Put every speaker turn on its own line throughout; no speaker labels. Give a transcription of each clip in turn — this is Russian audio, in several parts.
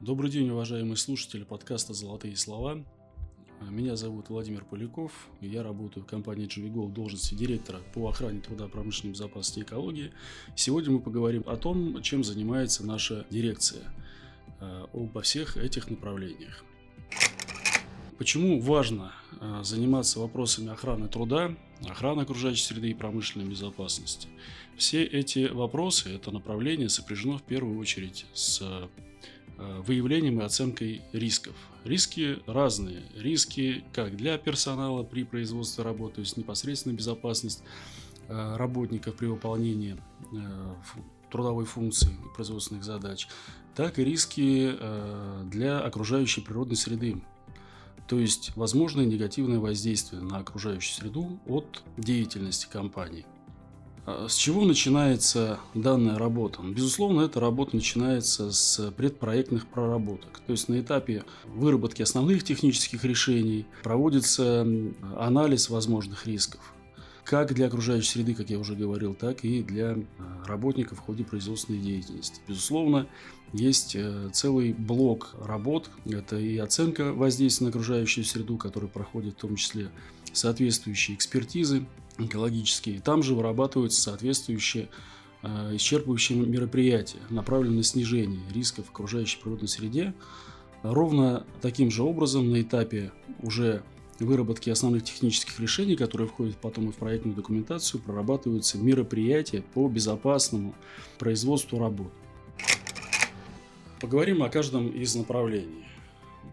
Добрый день, уважаемые слушатели подкаста «Золотые слова». Меня зовут Владимир Поляков, я работаю в компании GVGO в должности директора по охране труда, промышленной безопасности и экологии. Сегодня мы поговорим о том, чем занимается наша дирекция, э, обо всех этих направлениях. Почему важно э, заниматься вопросами охраны труда, охраны окружающей среды и промышленной безопасности? Все эти вопросы, это направление сопряжено в первую очередь с Э, выявлением и оценкой рисков. Риски разные. Риски как для персонала при производстве работы, то есть непосредственно безопасность э, работников при выполнении э, трудовой функции производственных задач, так и риски для окружающей природной среды. То есть возможное негативное воздействие на окружающую среду от деятельности компании – с чего начинается данная работа? Ну, безусловно, эта работа начинается с предпроектных проработок. То есть на этапе выработки основных технических решений проводится анализ возможных рисков. Как для окружающей среды, как я уже говорил, так и для а, работников в ходе производственной деятельности. Безусловно, есть э, целый блок работ. Это и оценка воздействия на окружающую среду, который проходит в том числе соответствующие экспертизы экологические. Там же вырабатываются соответствующие э, исчерпывающие мероприятия, направленные на снижение рисков окружающей природной среде. Ровно таким же образом на этапе уже выработки основных технических решений, которые входят потом и в проектную документацию, прорабатываются мероприятия по безопасному производству работ. Поговорим о каждом из направлений.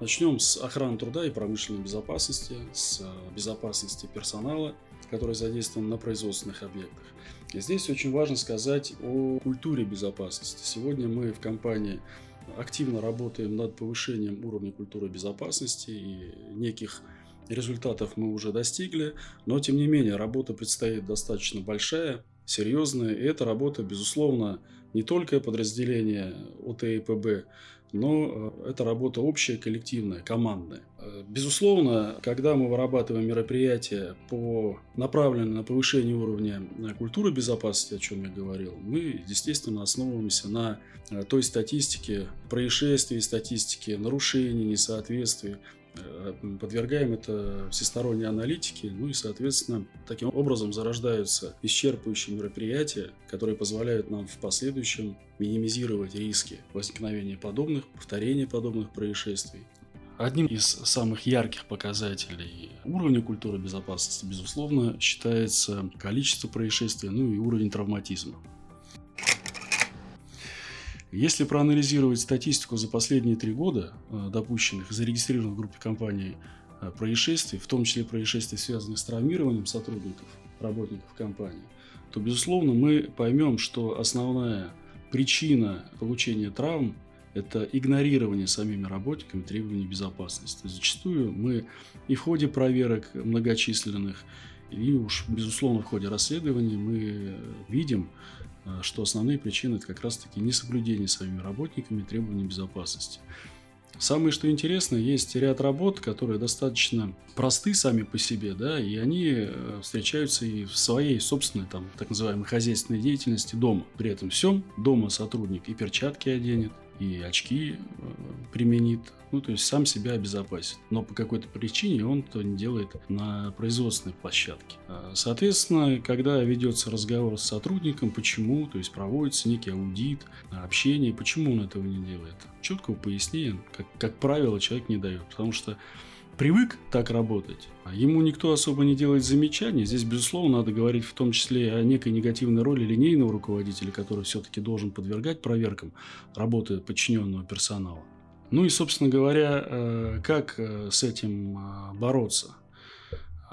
Начнем с охраны труда и промышленной безопасности, с безопасности персонала – который задействован на производственных объектах. И здесь очень важно сказать о культуре безопасности. Сегодня мы в компании активно работаем над повышением уровня культуры безопасности и неких результатов мы уже достигли, но тем не менее работа предстоит достаточно большая, серьезная, и эта работа, безусловно, не только подразделение ОТИПБ, но э, это работа общая, коллективная, командная. Э, безусловно, когда мы вырабатываем мероприятия по направленные на повышение уровня э, культуры безопасности, о чем я говорил, мы, естественно, основываемся на той статистике происшествий, статистике нарушений, несоответствий, подвергаем это всесторонней аналитике, ну и, соответственно, таким образом зарождаются исчерпывающие мероприятия, которые позволяют нам в последующем минимизировать риски возникновения подобных, повторения подобных происшествий. Одним из самых ярких показателей уровня культуры безопасности, безусловно, считается количество происшествий, ну и уровень травматизма. Если проанализировать статистику за последние три года э, допущенных, зарегистрированных в группе компаний э, происшествий, в том числе происшествий, связанных с травмированием сотрудников, работников компании, то, безусловно, мы поймем, что основная причина получения травм – это игнорирование самими работниками требований безопасности. Зачастую мы и в ходе проверок многочисленных, и уж, безусловно, в ходе расследований мы видим, что основные причины это как раз-таки несоблюдение своими работниками требований безопасности. Самое что интересно, есть ряд работ, которые достаточно просты сами по себе, да, и они э, встречаются и в своей собственной, там, так называемой хозяйственной деятельности дома. При этом всем дома сотрудник и перчатки оденет, и очки э, применит, ну, то есть сам себя обезопасит. Но по какой-то причине он это не делает на производственной площадке. А, соответственно, когда ведется разговор с сотрудником, почему, то есть проводится некий аудит, общение, почему он этого не делает, четкого пояснения, как, как правило, человек не дает. Потому что привык так работать, а ему никто особо не делает замечаний. Здесь, безусловно, надо говорить в том числе о некой негативной роли линейного руководителя, который все-таки должен подвергать проверкам работы подчиненного персонала. Ну и, собственно говоря, э, как э, с этим э, бороться?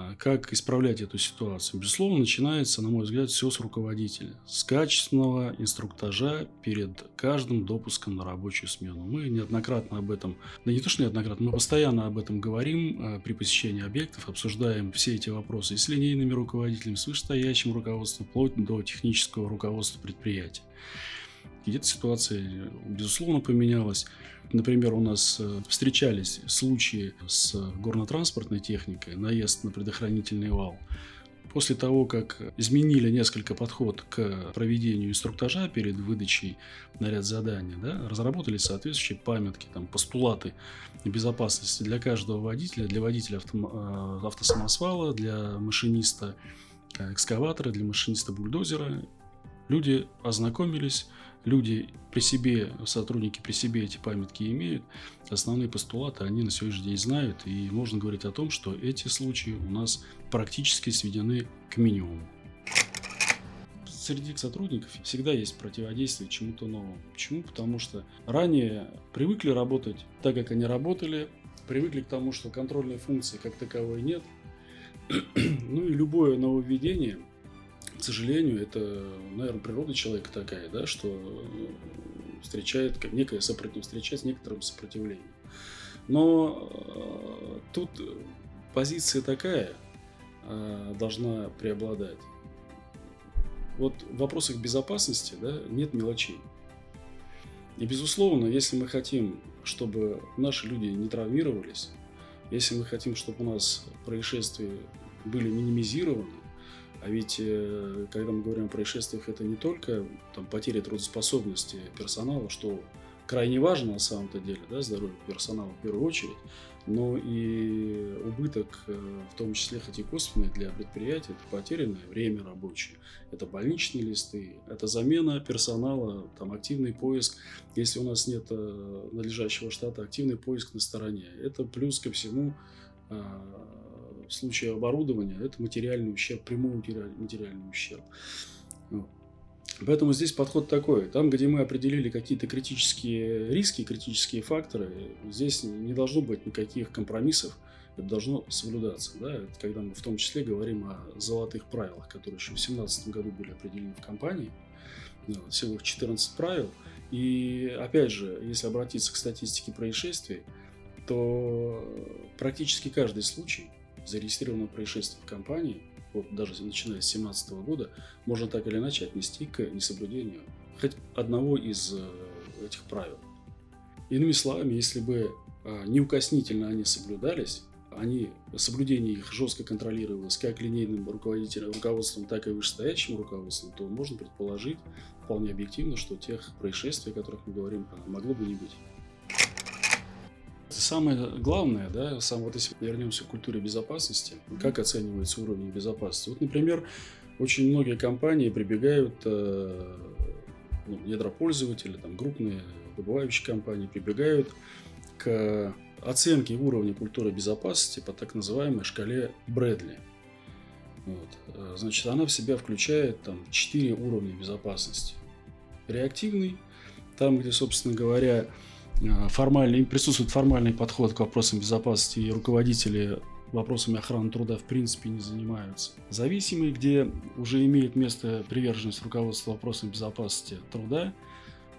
А как исправлять эту ситуацию? Безусловно, начинается, на мой взгляд, все с руководителя, с качественного инструктажа перед каждым допуском на рабочую смену. Мы неоднократно об этом, да не то что неоднократно, мы постоянно об этом говорим э, при посещении объектов, обсуждаем все эти вопросы и с линейными руководителями, с вышестоящим руководством, вплоть до технического руководства предприятия. Где-то ситуация, безусловно, поменялась. Например, у нас э, встречались случаи с горно-транспортной техникой, наезд на предохранительный вал. После того, как изменили несколько подход к проведению инструктажа перед выдачей на ряд задания, да, разработали соответствующие памятки, там, постулаты безопасности для каждого водителя, для водителя авто, э, автосамосвала, для машиниста экскаватора, для машиниста бульдозера. Люди ознакомились, люди при себе, сотрудники при себе эти памятки имеют, основные постулаты они на сегодняшний день знают, и можно говорить о том, что эти случаи у нас практически сведены к минимуму. Среди сотрудников всегда есть противодействие чему-то новому. Почему? Потому что ранее привыкли работать так, как они работали, привыкли к тому, что контрольной функции как таковой нет. ну и любое нововведение – к сожалению, это, наверное, природа человека такая, да, что встречает как некое сопротивление, встречает с некоторым сопротивлением. Но э, тут позиция такая э, должна преобладать. Вот в вопросах безопасности да, нет мелочей. И, безусловно, если мы хотим, чтобы наши люди не травмировались, если мы хотим, чтобы у нас происшествия были минимизированы, а ведь, э, когда мы говорим о происшествиях, это не только там, потеря трудоспособности персонала, что крайне важно на самом-то деле, да, здоровье персонала в первую очередь, но и убыток, э, в том числе, хоть и косвенный для предприятия, это потерянное время рабочее, это больничные листы, это замена персонала, там активный поиск, если у нас нет э, надлежащего штата, активный поиск на стороне. Это плюс ко всему в случае оборудования это материальный ущерб, прямой материальный ущерб. Поэтому здесь подход такой. Там, где мы определили какие-то критические риски, критические факторы, здесь не должно быть никаких компромиссов, это должно соблюдаться. Да? Это когда мы в том числе говорим о золотых правилах, которые еще в 2017 году были определены в компании. Всего их 14 правил. И опять же, если обратиться к статистике происшествий, то практически каждый случай зарегистрированного происшествия в компании, вот даже начиная с 2017 года, можно так или иначе отнести к несоблюдению хоть одного из э, этих правил. Иными словами, если бы а, неукоснительно они соблюдались, они, соблюдение их жестко контролировалось как линейным руководителем, руководством, так и вышестоящим руководством, то можно предположить вполне объективно, что тех происшествий, о которых мы говорим, могло бы не быть. Самое главное, да, сам, вот если вернемся к культуре безопасности, как оценивается уровень безопасности. Вот, например, очень многие компании прибегают, э, ну, недропользователи, там, крупные добывающие компании прибегают к оценке уровня культуры безопасности по так называемой шкале Брэдли. Вот. Значит, она в себя включает там, 4 уровня безопасности. Реактивный, там, где, собственно говоря, Э, формальный, присутствует формальный подход к вопросам безопасности, и руководители вопросами охраны труда в принципе не занимаются. Зависимый, где уже имеет место приверженность руководства вопросам безопасности труда,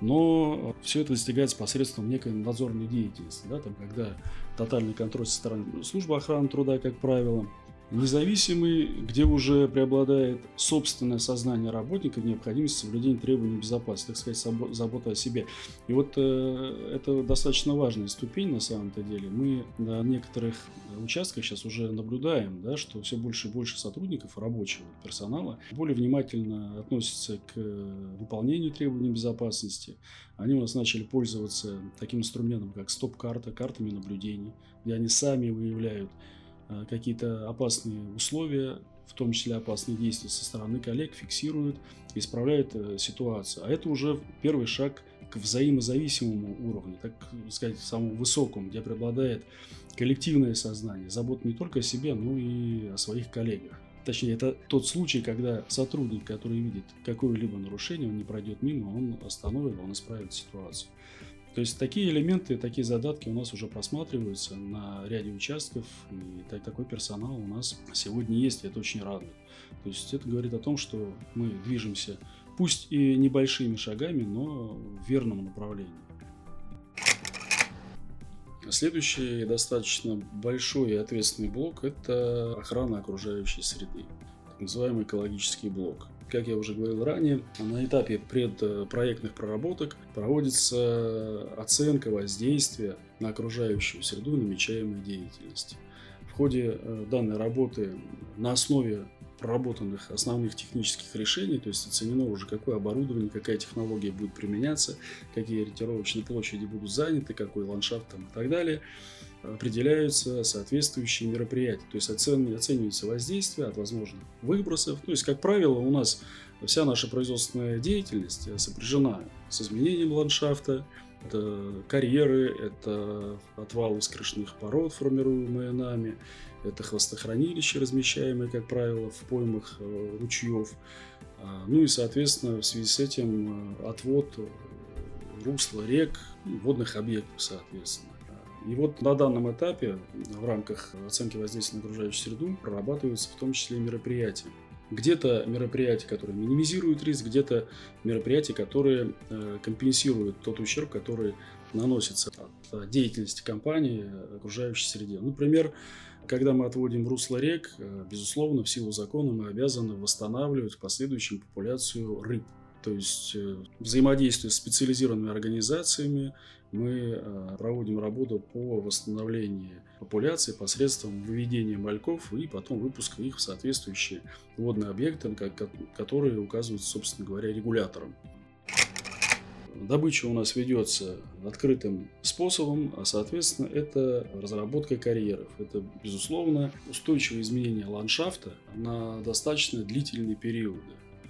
но все это достигается посредством некой надзорной деятельности, да, там, когда тотальный контроль со стороны службы охраны труда, как правило, Независимый, где уже преобладает собственное сознание работника в необходимости соблюдения требований безопасности, так сказать, забота о себе. И вот э, это достаточно важная ступень на самом-то деле. Мы на некоторых участках сейчас уже наблюдаем, да, что все больше и больше сотрудников, рабочего персонала, более внимательно относятся к выполнению требований безопасности. Они у нас начали пользоваться таким инструментом, как стоп-карта, картами наблюдений, где они сами выявляют Э, какие-то опасные условия, в том числе опасные действия со стороны коллег, фиксируют, исправляют э, ситуацию. А это уже первый шаг к взаимозависимому уровню, так сказать, самому высокому, где преобладает коллективное сознание, забота не только о себе, но и о своих коллегах. Точнее, это тот случай, когда сотрудник, который видит какое-либо нарушение, он не пройдет мимо, он остановит, он исправит ситуацию. То есть такие элементы, такие задатки у нас уже просматриваются на ряде участков, и такой персонал у нас сегодня есть, и это очень радует. То есть это говорит о том, что мы движемся, пусть и небольшими шагами, но в верном направлении. Следующий достаточно большой и ответственный блок – это охрана окружающей среды, так называемый экологический блок. Как я уже говорил ранее, на этапе предпроектных проработок проводится оценка воздействия на окружающую среду намечаемой деятельности. В ходе э, данной работы на основе проработанных основных технических решений, то есть оценено уже какое оборудование, какая технология будет применяться, какие ориентировочные площади будут заняты, какой ландшафт там и так далее, определяются соответствующие мероприятия. То есть оцен, оценивается воздействие от возможных выбросов. То есть, как правило, у нас вся наша производственная деятельность сопряжена с изменением ландшафта, это карьеры, это отвалы скрышных пород, формируемые нами, это хвостохранилища, размещаемые, как правило, в поймах э, ручьев. А, ну и, соответственно, в связи с этим э, отвод э, русла рек, ну, водных объектов, соответственно. И вот на данном этапе в рамках оценки воздействия на окружающую среду прорабатываются в том числе мероприятия. Где-то мероприятия, которые минимизируют риск, где-то мероприятия, которые компенсируют тот ущерб, который наносится от деятельности компании окружающей среде. Например, когда мы отводим русло рек, э, безусловно, в силу закона мы обязаны восстанавливать в последующем популяцию рыб. То есть э, взаимодействуя с специализированными организациями, мы э, проводим работу по восстановлению популяции посредством выведения мальков и потом выпуска их в соответствующие водные объекты, которые указываются, собственно говоря, регулятором. Добыча у нас ведется открытым способом, а соответственно это разработка карьеров. Это, безусловно, устойчивое изменение ландшафта на достаточно длительные периоды.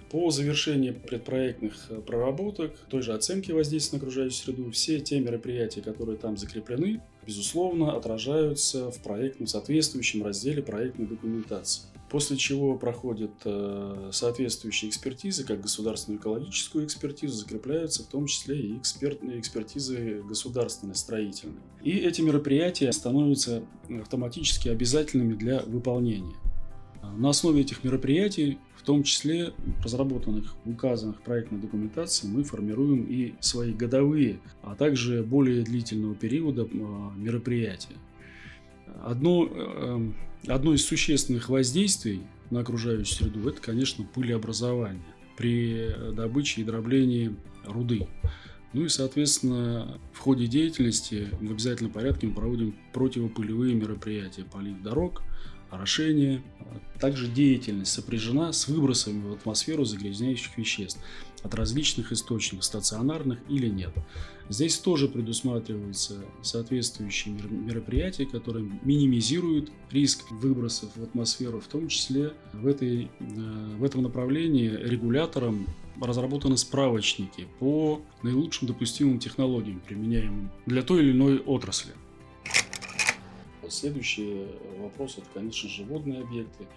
По завершении предпроектных проработок, той же оценки воздействия на окружающую среду, все те мероприятия, которые там закреплены, безусловно, отражаются в проектном соответствующем разделе проектной документации после чего проходят э, соответствующие экспертизы, как государственную экологическую экспертизу, закрепляются в том числе и экспертные экспертизы государственные, строительные. И эти мероприятия становятся автоматически обязательными для выполнения. На основе этих мероприятий, в том числе разработанных указанных проектной документации, мы формируем и свои годовые, а также более длительного периода э, мероприятия. Одно эм, Одно из существенных воздействий на окружающую среду – это, конечно, пылеобразование при добыче и дроблении руды. Ну и, соответственно, в ходе деятельности в обязательном порядке мы проводим противопылевые мероприятия, полив дорог, орошение. Также деятельность сопряжена с выбросами в атмосферу загрязняющих веществ от различных источников, стационарных или нет. Здесь тоже предусматриваются соответствующие мероприятия, которые минимизируют риск выбросов в атмосферу, в том числе в, этой, э, в этом направлении регулятором разработаны справочники по наилучшим допустимым технологиям, применяемым для той или иной отрасли. Следующий вопрос – это, конечно же, водные объекты.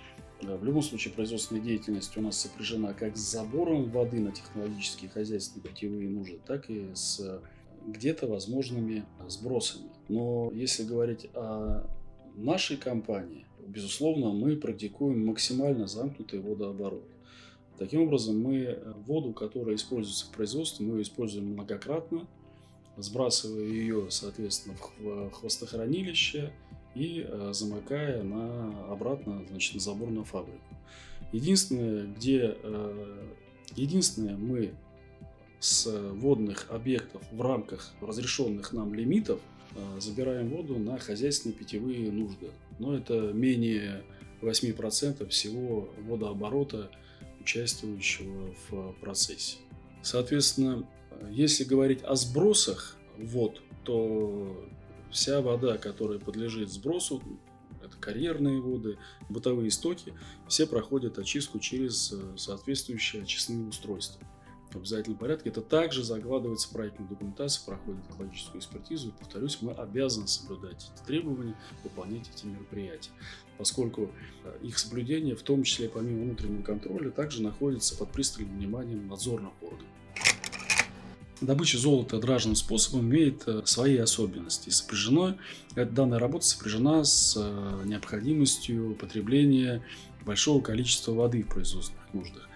В любом случае производственная деятельность у нас сопряжена как с забором воды на технологические хозяйственные питьевые нужды, так и с где-то возможными сбросами. Но если говорить о нашей компании, безусловно, мы практикуем максимально замкнутый водооборот. Таким образом, мы воду, которая используется в производстве, мы ее используем многократно, сбрасывая ее, соответственно, в хвостохранилище, и э, замыкая на, обратно значит, на забор на фабрику. Единственное, где, э, единственное, мы с водных объектов в рамках разрешенных нам лимитов э, забираем воду на хозяйственные питьевые нужды. Но это менее 8% всего водооборота, участвующего в процессе. Соответственно, если говорить о сбросах вод, то вся вода, которая подлежит сбросу, это карьерные воды, бытовые стоки, все проходят очистку через э, соответствующие очистные устройства. В обязательном порядке это также закладывается в проектную документацию, проходит экологическую экспертизу. И, повторюсь, мы обязаны соблюдать эти требования, выполнять эти мероприятия, поскольку э, их соблюдение, в том числе помимо внутреннего контроля, также находится под пристальным вниманием надзорных органов. Добыча золота дражным способом имеет э, свои особенности. Сопряжено, данная работа сопряжена с э, необходимостью потребления большого количества воды в производственных нуждах.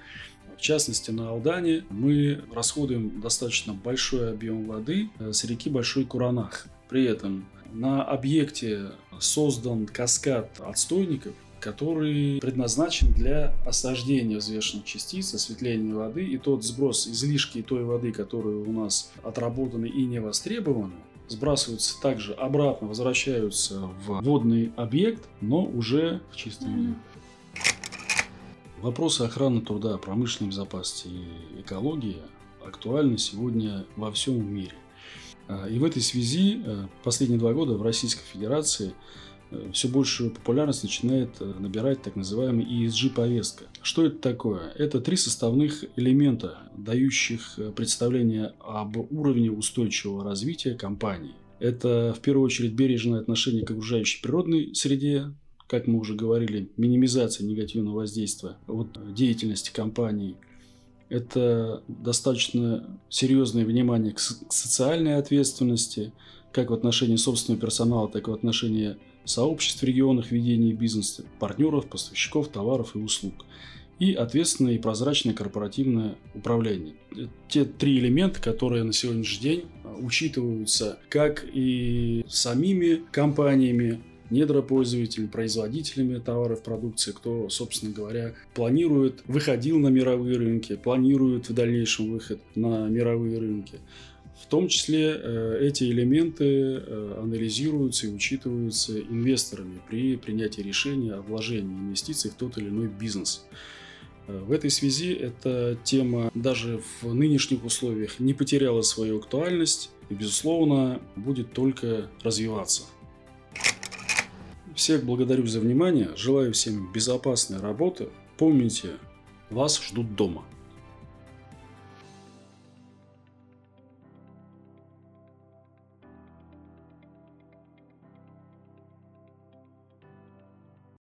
В частности, на Алдане мы расходуем достаточно большой объем воды э, с реки Большой Куранах. При этом на объекте создан каскад отстойников, который предназначен для осаждения взвешенных частиц, осветления воды, и тот сброс излишки той воды, которая у нас отработаны и не востребованы, сбрасываются также обратно, возвращаются в водный объект, но уже в чистом виде. Вопросы охраны труда, промышленной безопасности и экологии актуальны сегодня во всем мире. А, и в этой связи э, последние два года в Российской Федерации все большую популярность начинает э, набирать так называемый ESG-повестка. Что это такое? Это три составных элемента, дающих представление об уровне устойчивого развития компании. Это в первую очередь бережное отношение к окружающей природной среде, как мы уже говорили, минимизация негативного воздействия от деятельности компании. Это достаточно серьезное внимание к социальной ответственности, как в отношении собственного персонала, так и в отношении сообществ в регионах ведения бизнеса, партнеров, поставщиков товаров и услуг. И ответственное и прозрачное корпоративное управление. Те три элемента, которые на сегодняшний день учитываются как и самими компаниями, недропользователями, производителями товаров, продукции, кто, собственно говоря, планирует, выходил на мировые рынки, планирует в дальнейшем выход на мировые рынки. В том числе э, эти элементы э, анализируются и учитываются инвесторами при принятии решения о вложении инвестиций в тот или иной бизнес. Э, в этой связи эта тема даже в нынешних условиях не потеряла свою актуальность и, безусловно, будет только развиваться. Всех благодарю за внимание, желаю всем безопасной работы. Помните, вас ждут дома.